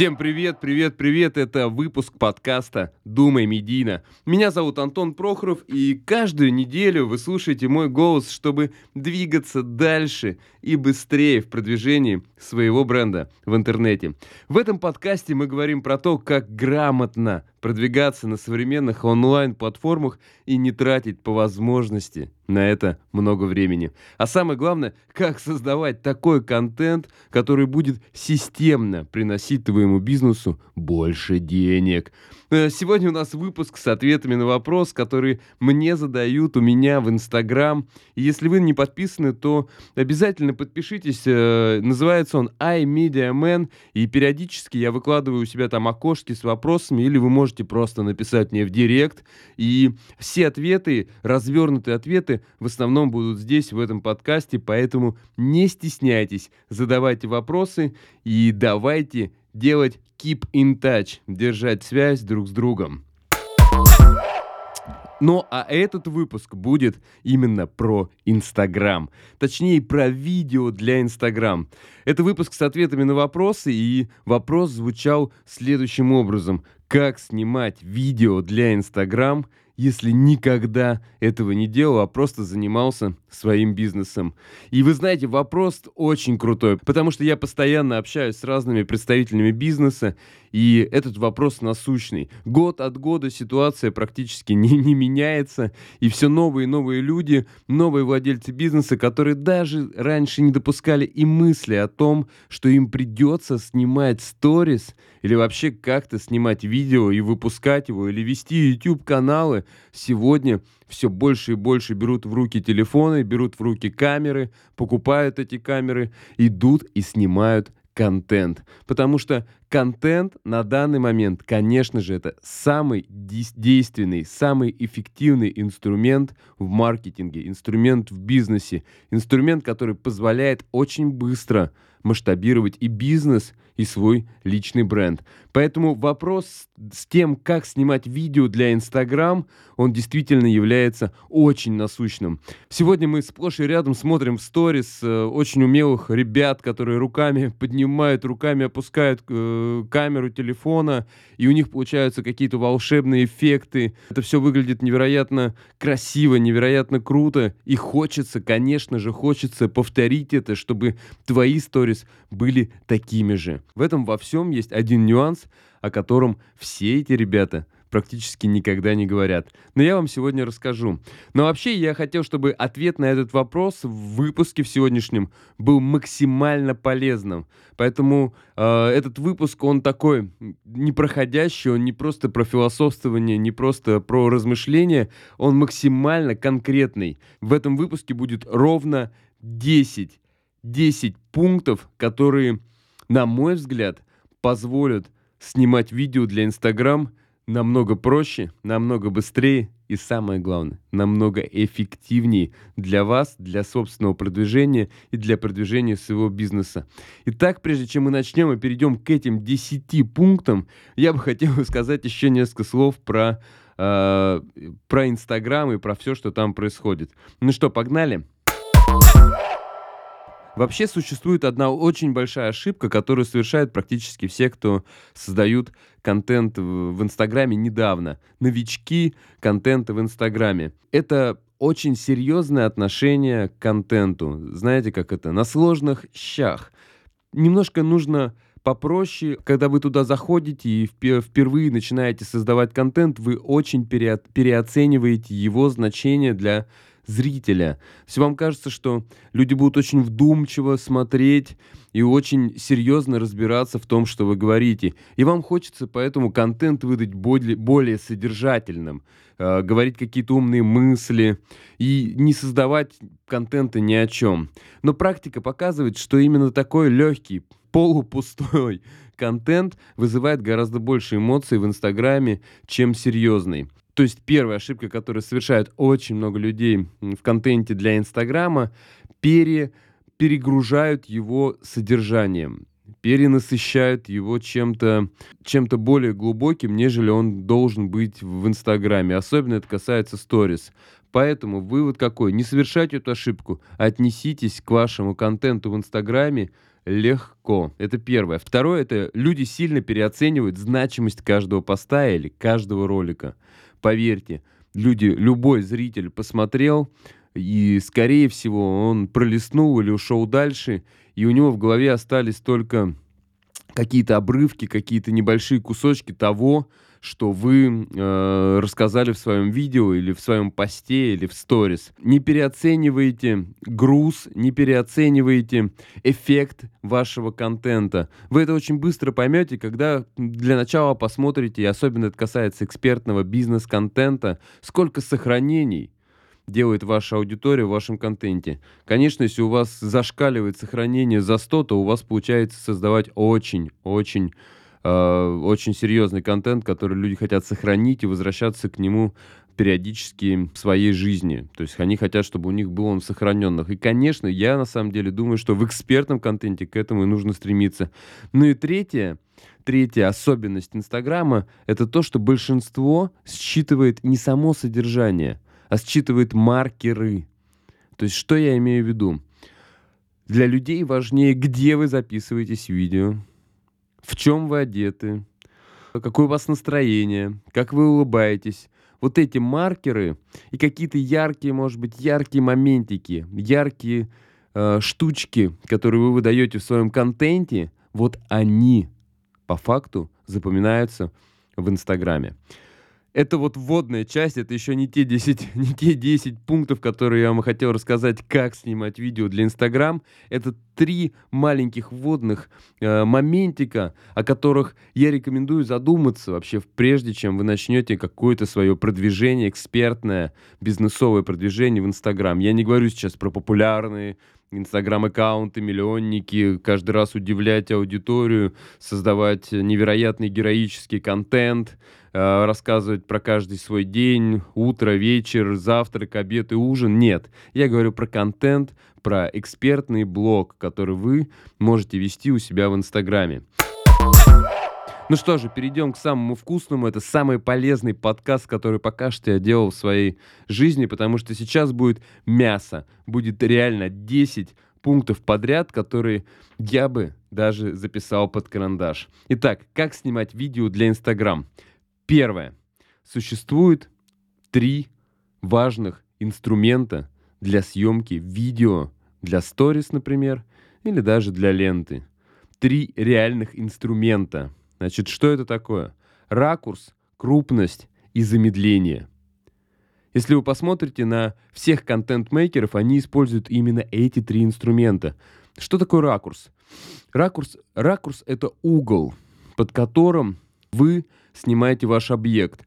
Всем привет, привет, привет! Это выпуск подкаста «Думай медийно». Меня зовут Антон Прохоров, и каждую неделю вы слушаете мой голос, чтобы двигаться дальше и быстрее в продвижении своего бренда в интернете. В этом подкасте мы говорим про то, как грамотно продвигаться на современных онлайн-платформах и не тратить по возможности на это много времени. А самое главное, как создавать такой контент, который будет системно приносить твоему бизнесу больше денег. Э, сегодня у нас выпуск с ответами на вопрос, который мне задают у меня в Инстаграм. Если вы не подписаны, то обязательно подпишитесь. Э, называется он iMediaman. И периодически я выкладываю у себя там окошки с вопросами, или вы можете просто написать мне в директ. И все ответы, развернутые ответы, в основном будут здесь, в этом подкасте. Поэтому не стесняйтесь, задавайте вопросы и давайте делать keep in touch, держать связь друг с другом. Ну, а этот выпуск будет именно про Инстаграм. Точнее, про видео для Инстаграм. Это выпуск с ответами на вопросы, и вопрос звучал следующим образом. Как снимать видео для Инстаграм – если никогда этого не делал, а просто занимался своим бизнесом. И вы знаете, вопрос очень крутой, потому что я постоянно общаюсь с разными представителями бизнеса, и этот вопрос насущный. Год от года ситуация практически не, не меняется, и все новые и новые люди, новые владельцы бизнеса, которые даже раньше не допускали и мысли о том, что им придется снимать сторис или вообще как-то снимать видео и выпускать его, или вести YouTube-каналы, сегодня все больше и больше берут в руки телефоны, берут в руки камеры, покупают эти камеры, идут и снимают контент. Потому что контент на данный момент, конечно же, это самый действенный, самый эффективный инструмент в маркетинге, инструмент в бизнесе, инструмент, который позволяет очень быстро масштабировать и бизнес, и свой личный бренд. Поэтому вопрос с тем, как снимать видео для Инстаграм, он действительно является очень насущным. Сегодня мы сплошь и рядом смотрим в сторис э, очень умелых ребят, которые руками поднимают, руками опускают э, камеру телефона, и у них получаются какие-то волшебные эффекты. Это все выглядит невероятно красиво, невероятно круто, и хочется, конечно же, хочется повторить это, чтобы твои сторис были такими же. В этом во всем есть один нюанс, о котором все эти ребята практически никогда не говорят. Но я вам сегодня расскажу. Но вообще я хотел, чтобы ответ на этот вопрос в выпуске в сегодняшнем был максимально полезным. Поэтому э, этот выпуск, он такой непроходящий, он не просто про философствование, не просто про размышления, он максимально конкретный. В этом выпуске будет ровно 10, 10 пунктов, которые на мой взгляд, позволят снимать видео для Инстаграм намного проще, намного быстрее и самое главное, намного эффективнее для вас, для собственного продвижения и для продвижения своего бизнеса. Итак, прежде чем мы начнем и перейдем к этим 10 пунктам, я бы хотел сказать еще несколько слов про, э, про Инстаграм и про все, что там происходит. Ну что, погнали? Вообще существует одна очень большая ошибка, которую совершают практически все, кто создают контент в Инстаграме недавно. Новички контента в Инстаграме. Это очень серьезное отношение к контенту. Знаете, как это? На сложных щах. Немножко нужно попроще, когда вы туда заходите и впервые начинаете создавать контент, вы очень переоцениваете его значение для зрителя. Если вам кажется, что люди будут очень вдумчиво смотреть и очень серьезно разбираться в том, что вы говорите. И вам хочется поэтому контент выдать более, более содержательным, э, говорить какие-то умные мысли и не создавать контента ни о чем. Но практика показывает, что именно такой легкий, полупустой контент вызывает гораздо больше эмоций в Инстаграме, чем серьезный. То есть первая ошибка, которую совершают очень много людей в контенте для Инстаграма, пере, перегружают его содержанием, перенасыщают его чем-то чем более глубоким, нежели он должен быть в Инстаграме. Особенно это касается сторис. Поэтому вывод какой? Не совершайте эту ошибку. Отнеситесь к вашему контенту в Инстаграме легко. Это первое. Второе, это люди сильно переоценивают значимость каждого поста или каждого ролика. Поверьте, люди, любой зритель посмотрел, и, скорее всего, он пролистнул или ушел дальше, и у него в голове остались только какие-то обрывки, какие-то небольшие кусочки того, что вы э, рассказали в своем видео или в своем посте или в сторис. Не переоценивайте груз, не переоценивайте эффект вашего контента. Вы это очень быстро поймете, когда для начала посмотрите, и особенно это касается экспертного бизнес-контента, сколько сохранений делает ваша аудитория в вашем контенте. Конечно, если у вас зашкаливает сохранение за 100, то у вас получается создавать очень-очень очень серьезный контент, который люди хотят сохранить и возвращаться к нему периодически в своей жизни. То есть они хотят, чтобы у них был он в сохраненных. И, конечно, я на самом деле думаю, что в экспертном контенте к этому и нужно стремиться. Ну и третье, третья особенность Инстаграма – это то, что большинство считывает не само содержание, а считывает маркеры. То есть что я имею в виду? Для людей важнее, где вы записываетесь видео, в чем вы одеты, какое у вас настроение, как вы улыбаетесь. Вот эти маркеры и какие-то яркие, может быть, яркие моментики, яркие э, штучки, которые вы выдаете в своем контенте, вот они по факту запоминаются в Инстаграме это вот вводная часть, это еще не те 10, не те 10 пунктов, которые я вам хотел рассказать, как снимать видео для Инстаграм. Это три маленьких вводных э, моментика, о которых я рекомендую задуматься вообще, прежде чем вы начнете какое-то свое продвижение, экспертное, бизнесовое продвижение в Инстаграм. Я не говорю сейчас про популярные инстаграм-аккаунты, миллионники, каждый раз удивлять аудиторию, создавать невероятный героический контент, э, рассказывать про каждый свой день, утро, вечер, завтрак, обед и ужин. Нет, я говорю про контент, про экспертный блог, который вы можете вести у себя в Инстаграме. Ну что же, перейдем к самому вкусному. Это самый полезный подкаст, который пока что я делал в своей жизни, потому что сейчас будет мясо. Будет реально 10 пунктов подряд, которые я бы даже записал под карандаш. Итак, как снимать видео для Инстаграм? Первое. Существует три важных инструмента для съемки видео, для сторис, например, или даже для ленты. Три реальных инструмента – Значит, что это такое? Ракурс, крупность и замедление. Если вы посмотрите на всех контент-мейкеров, они используют именно эти три инструмента. Что такое ракурс? Ракурс, ракурс — это угол, под которым вы снимаете ваш объект.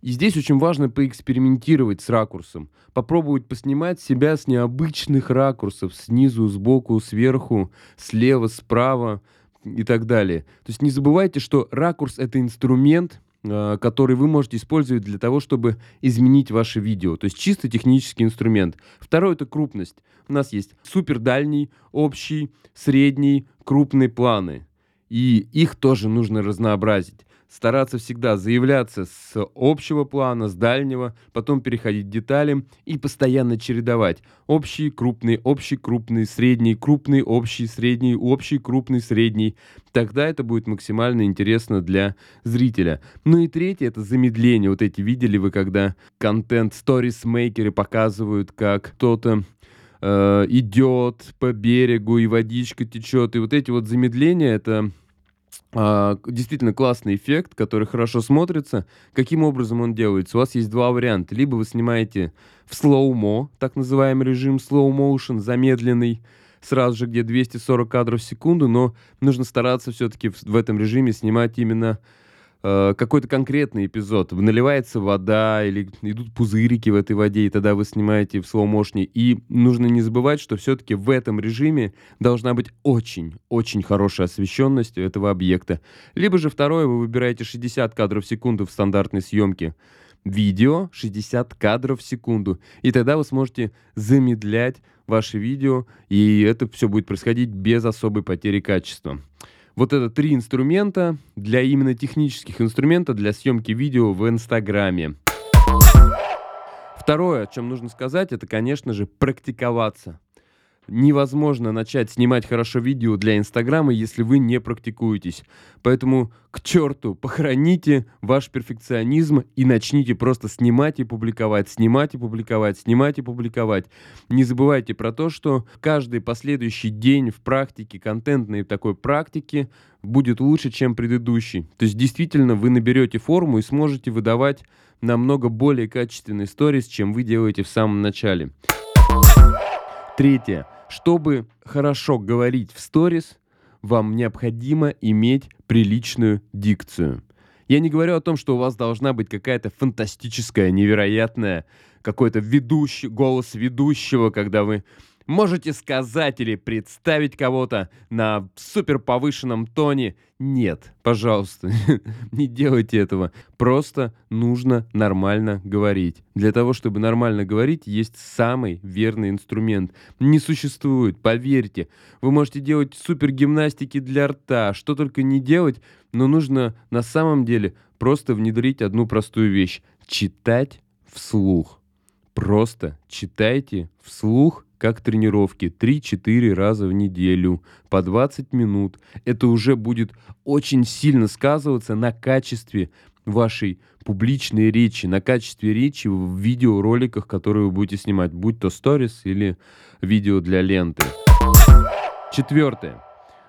И здесь очень важно поэкспериментировать с ракурсом, попробовать поснимать себя с необычных ракурсов, снизу, сбоку, сверху, слева, справа, и так далее. То есть не забывайте, что ракурс — это инструмент, а, который вы можете использовать для того, чтобы изменить ваше видео. То есть чисто технический инструмент. Второе — это крупность. У нас есть супер дальний, общий, средний, крупные планы. И их тоже нужно разнообразить стараться всегда заявляться с общего плана, с дальнего, потом переходить к деталям и постоянно чередовать. Общий, крупный, общий, крупный, средний, крупный, общий, средний, общий, крупный, средний. Тогда это будет максимально интересно для зрителя. Ну и третье, это замедление. Вот эти видели вы, когда контент сторис-мейкеры показывают, как кто-то э, идет по берегу, и водичка течет. И вот эти вот замедления, это действительно классный эффект, который хорошо смотрится. Каким образом он делается? У вас есть два варианта. Либо вы снимаете в slow-mo, так называемый режим slow motion, замедленный, сразу же где 240 кадров в секунду, но нужно стараться все-таки в, в этом режиме снимать именно какой-то конкретный эпизод. Наливается вода или идут пузырики в этой воде, и тогда вы снимаете в слоумошне. И нужно не забывать, что все-таки в этом режиме должна быть очень-очень хорошая освещенность этого объекта. Либо же второе, вы выбираете 60 кадров в секунду в стандартной съемке видео 60 кадров в секунду. И тогда вы сможете замедлять ваше видео, и это все будет происходить без особой потери качества. Вот это три инструмента для именно технических инструментов для съемки видео в Инстаграме. Второе, о чем нужно сказать, это, конечно же, практиковаться. Невозможно начать снимать хорошо видео для Инстаграма, если вы не практикуетесь. Поэтому к черту, похороните ваш перфекционизм и начните просто снимать и публиковать, снимать и публиковать, снимать и публиковать. Не забывайте про то, что каждый последующий день в практике, контентной такой практики, будет лучше, чем предыдущий. То есть действительно вы наберете форму и сможете выдавать намного более качественные сторис, чем вы делаете в самом начале. Третье. Чтобы хорошо говорить в сторис, вам необходимо иметь приличную дикцию. Я не говорю о том, что у вас должна быть какая-то фантастическая, невероятная, какой-то ведущий, голос ведущего, когда вы Можете сказать или представить кого-то на супер повышенном тоне. Нет, пожалуйста, не делайте этого. Просто нужно нормально говорить. Для того, чтобы нормально говорить, есть самый верный инструмент. Не существует, поверьте. Вы можете делать супер гимнастики для рта, что только не делать, но нужно на самом деле просто внедрить одну простую вещь. Читать вслух. Просто читайте вслух как тренировки 3-4 раза в неделю по 20 минут. Это уже будет очень сильно сказываться на качестве вашей публичной речи, на качестве речи в видеороликах, которые вы будете снимать, будь то сторис или видео для ленты. Четвертое.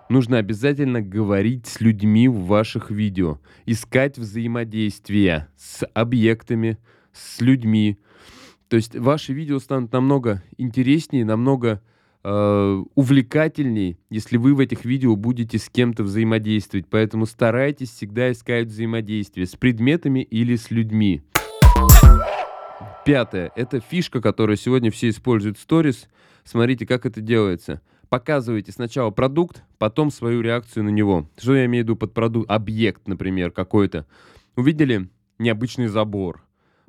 Нужно обязательно говорить с людьми в ваших видео, искать взаимодействие с объектами, с людьми, то есть ваши видео станут намного интереснее, намного э, увлекательнее, если вы в этих видео будете с кем-то взаимодействовать. Поэтому старайтесь всегда искать взаимодействие с предметами или с людьми. Пятое. Это фишка, которую сегодня все используют в сторис. Смотрите, как это делается. Показывайте сначала продукт, потом свою реакцию на него. Что я имею в виду под продукт? Объект, например, какой-то. Увидели необычный забор.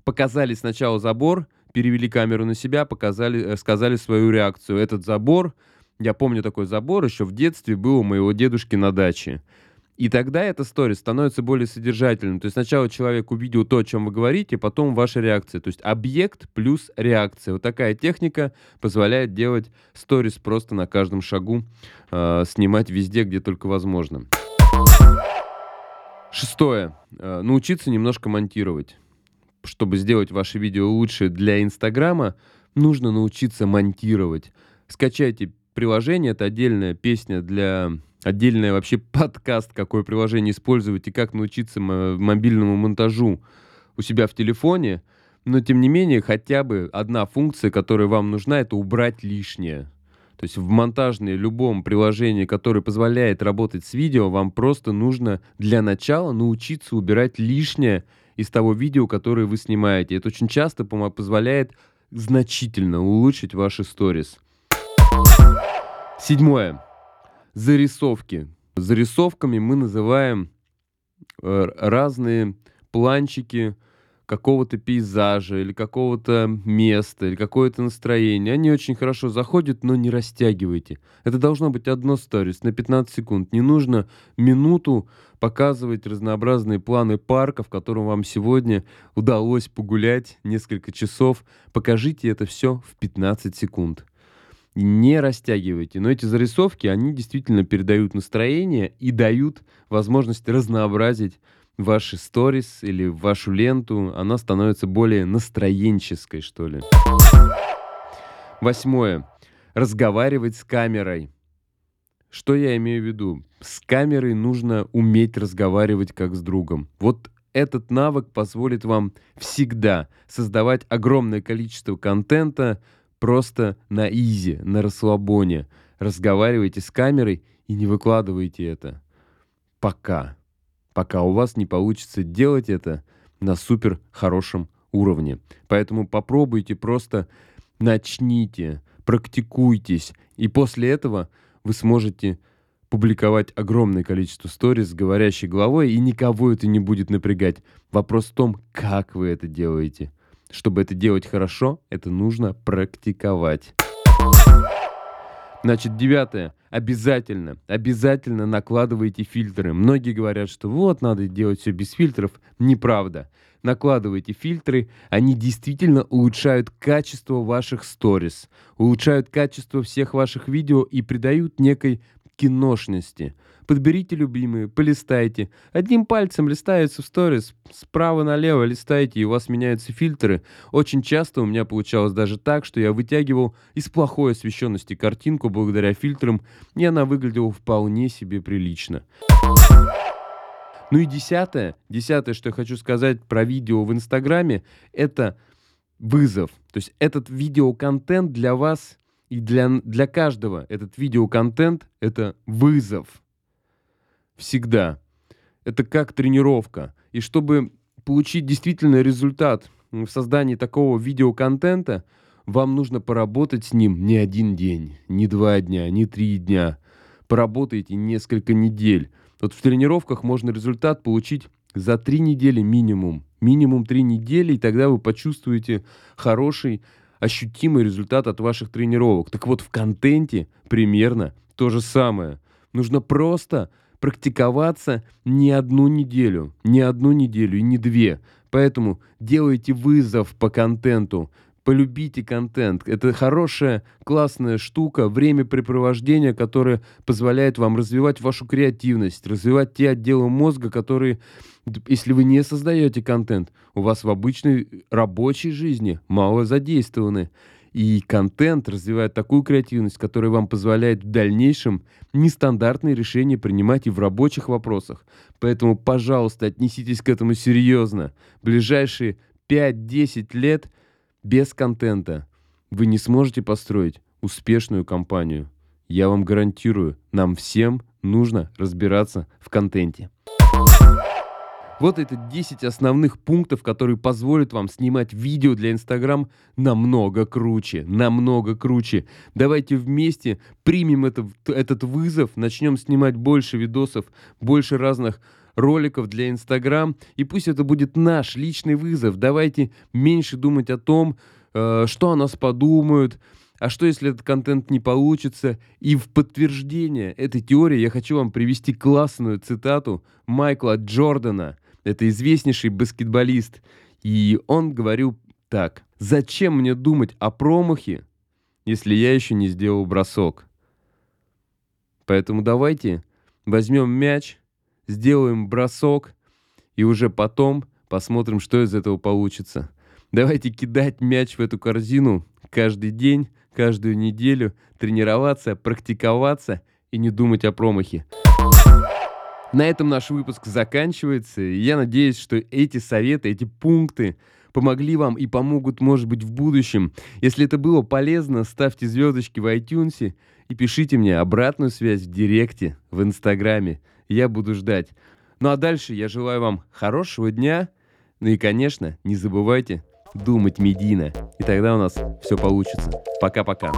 Показали сначала забор, перевели камеру на себя, показали, э, сказали свою реакцию. Этот забор, я помню такой забор, еще в детстве был у моего дедушки на даче. И тогда эта история становится более содержательной. То есть сначала человек увидел то, о чем вы говорите, потом ваша реакция. То есть объект плюс реакция. Вот такая техника позволяет делать сторис просто на каждом шагу, э, снимать везде, где только возможно. Шестое. Э, научиться немножко монтировать чтобы сделать ваше видео лучше для Инстаграма, нужно научиться монтировать. Скачайте приложение, это отдельная песня для... Отдельный вообще подкаст, какое приложение использовать и как научиться мобильному монтажу у себя в телефоне. Но, тем не менее, хотя бы одна функция, которая вам нужна, это убрать лишнее. То есть в монтажной любом приложении, которое позволяет работать с видео, вам просто нужно для начала научиться убирать лишнее из того видео, которое вы снимаете. Это очень часто позволяет значительно улучшить ваши сторис. Седьмое. Зарисовки. Зарисовками мы называем э, разные планчики, какого-то пейзажа или какого-то места или какое-то настроение. Они очень хорошо заходят, но не растягивайте. Это должно быть одно сторис на 15 секунд. Не нужно минуту показывать разнообразные планы парка, в котором вам сегодня удалось погулять несколько часов. Покажите это все в 15 секунд. Не растягивайте. Но эти зарисовки, они действительно передают настроение и дают возможность разнообразить ваши сторис или вашу ленту, она становится более настроенческой, что ли. Восьмое. Разговаривать с камерой. Что я имею в виду? С камерой нужно уметь разговаривать как с другом. Вот этот навык позволит вам всегда создавать огромное количество контента просто на изи, на расслабоне. Разговаривайте с камерой и не выкладывайте это. Пока пока у вас не получится делать это на супер хорошем уровне. Поэтому попробуйте просто начните, практикуйтесь, и после этого вы сможете публиковать огромное количество сториз с говорящей головой, и никого это не будет напрягать. Вопрос в том, как вы это делаете. Чтобы это делать хорошо, это нужно практиковать. Значит, девятое. Обязательно, обязательно накладывайте фильтры. Многие говорят, что вот, надо делать все без фильтров. Неправда. Накладывайте фильтры, они действительно улучшают качество ваших сторис, улучшают качество всех ваших видео и придают некой киношности. Подберите любимые, полистайте. Одним пальцем листается в сторис, справа налево листайте, и у вас меняются фильтры. Очень часто у меня получалось даже так, что я вытягивал из плохой освещенности картинку благодаря фильтрам, и она выглядела вполне себе прилично. Ну и десятое, десятое, что я хочу сказать про видео в Инстаграме, это вызов. То есть этот видеоконтент для вас и для, для каждого этот видеоконтент — это вызов. Всегда. Это как тренировка. И чтобы получить действительно результат в создании такого видеоконтента, вам нужно поработать с ним не один день, не два дня, не три дня. Поработайте несколько недель. Вот в тренировках можно результат получить за три недели минимум. Минимум три недели, и тогда вы почувствуете хороший ощутимый результат от ваших тренировок. Так вот, в контенте примерно то же самое. Нужно просто практиковаться не одну неделю, не одну неделю и не две. Поэтому делайте вызов по контенту, полюбите контент. Это хорошая, классная штука, времяпрепровождение, которое позволяет вам развивать вашу креативность, развивать те отделы мозга, которые, если вы не создаете контент, у вас в обычной рабочей жизни мало задействованы. И контент развивает такую креативность, которая вам позволяет в дальнейшем нестандартные решения принимать и в рабочих вопросах. Поэтому, пожалуйста, отнеситесь к этому серьезно. Ближайшие 5-10 лет – без контента вы не сможете построить успешную компанию. Я вам гарантирую, нам всем нужно разбираться в контенте. Вот это 10 основных пунктов, которые позволят вам снимать видео для Инстаграм намного круче, намного круче. Давайте вместе примем это, этот вызов, начнем снимать больше видосов, больше разных роликов для Инстаграм. И пусть это будет наш личный вызов. Давайте меньше думать о том, э, что о нас подумают, а что, если этот контент не получится? И в подтверждение этой теории я хочу вам привести классную цитату Майкла Джордана. Это известнейший баскетболист. И он говорил так. «Зачем мне думать о промахе, если я еще не сделал бросок?» Поэтому давайте возьмем мяч, сделаем бросок, и уже потом посмотрим, что из этого получится. Давайте кидать мяч в эту корзину каждый день, каждую неделю, тренироваться, практиковаться и не думать о промахе. На этом наш выпуск заканчивается. Я надеюсь, что эти советы, эти пункты помогли вам и помогут, может быть, в будущем. Если это было полезно, ставьте звездочки в iTunes и пишите мне обратную связь в директе, в Инстаграме. Я буду ждать. Ну а дальше я желаю вам хорошего дня. Ну и, конечно, не забывайте думать медийно. И тогда у нас все получится. Пока-пока.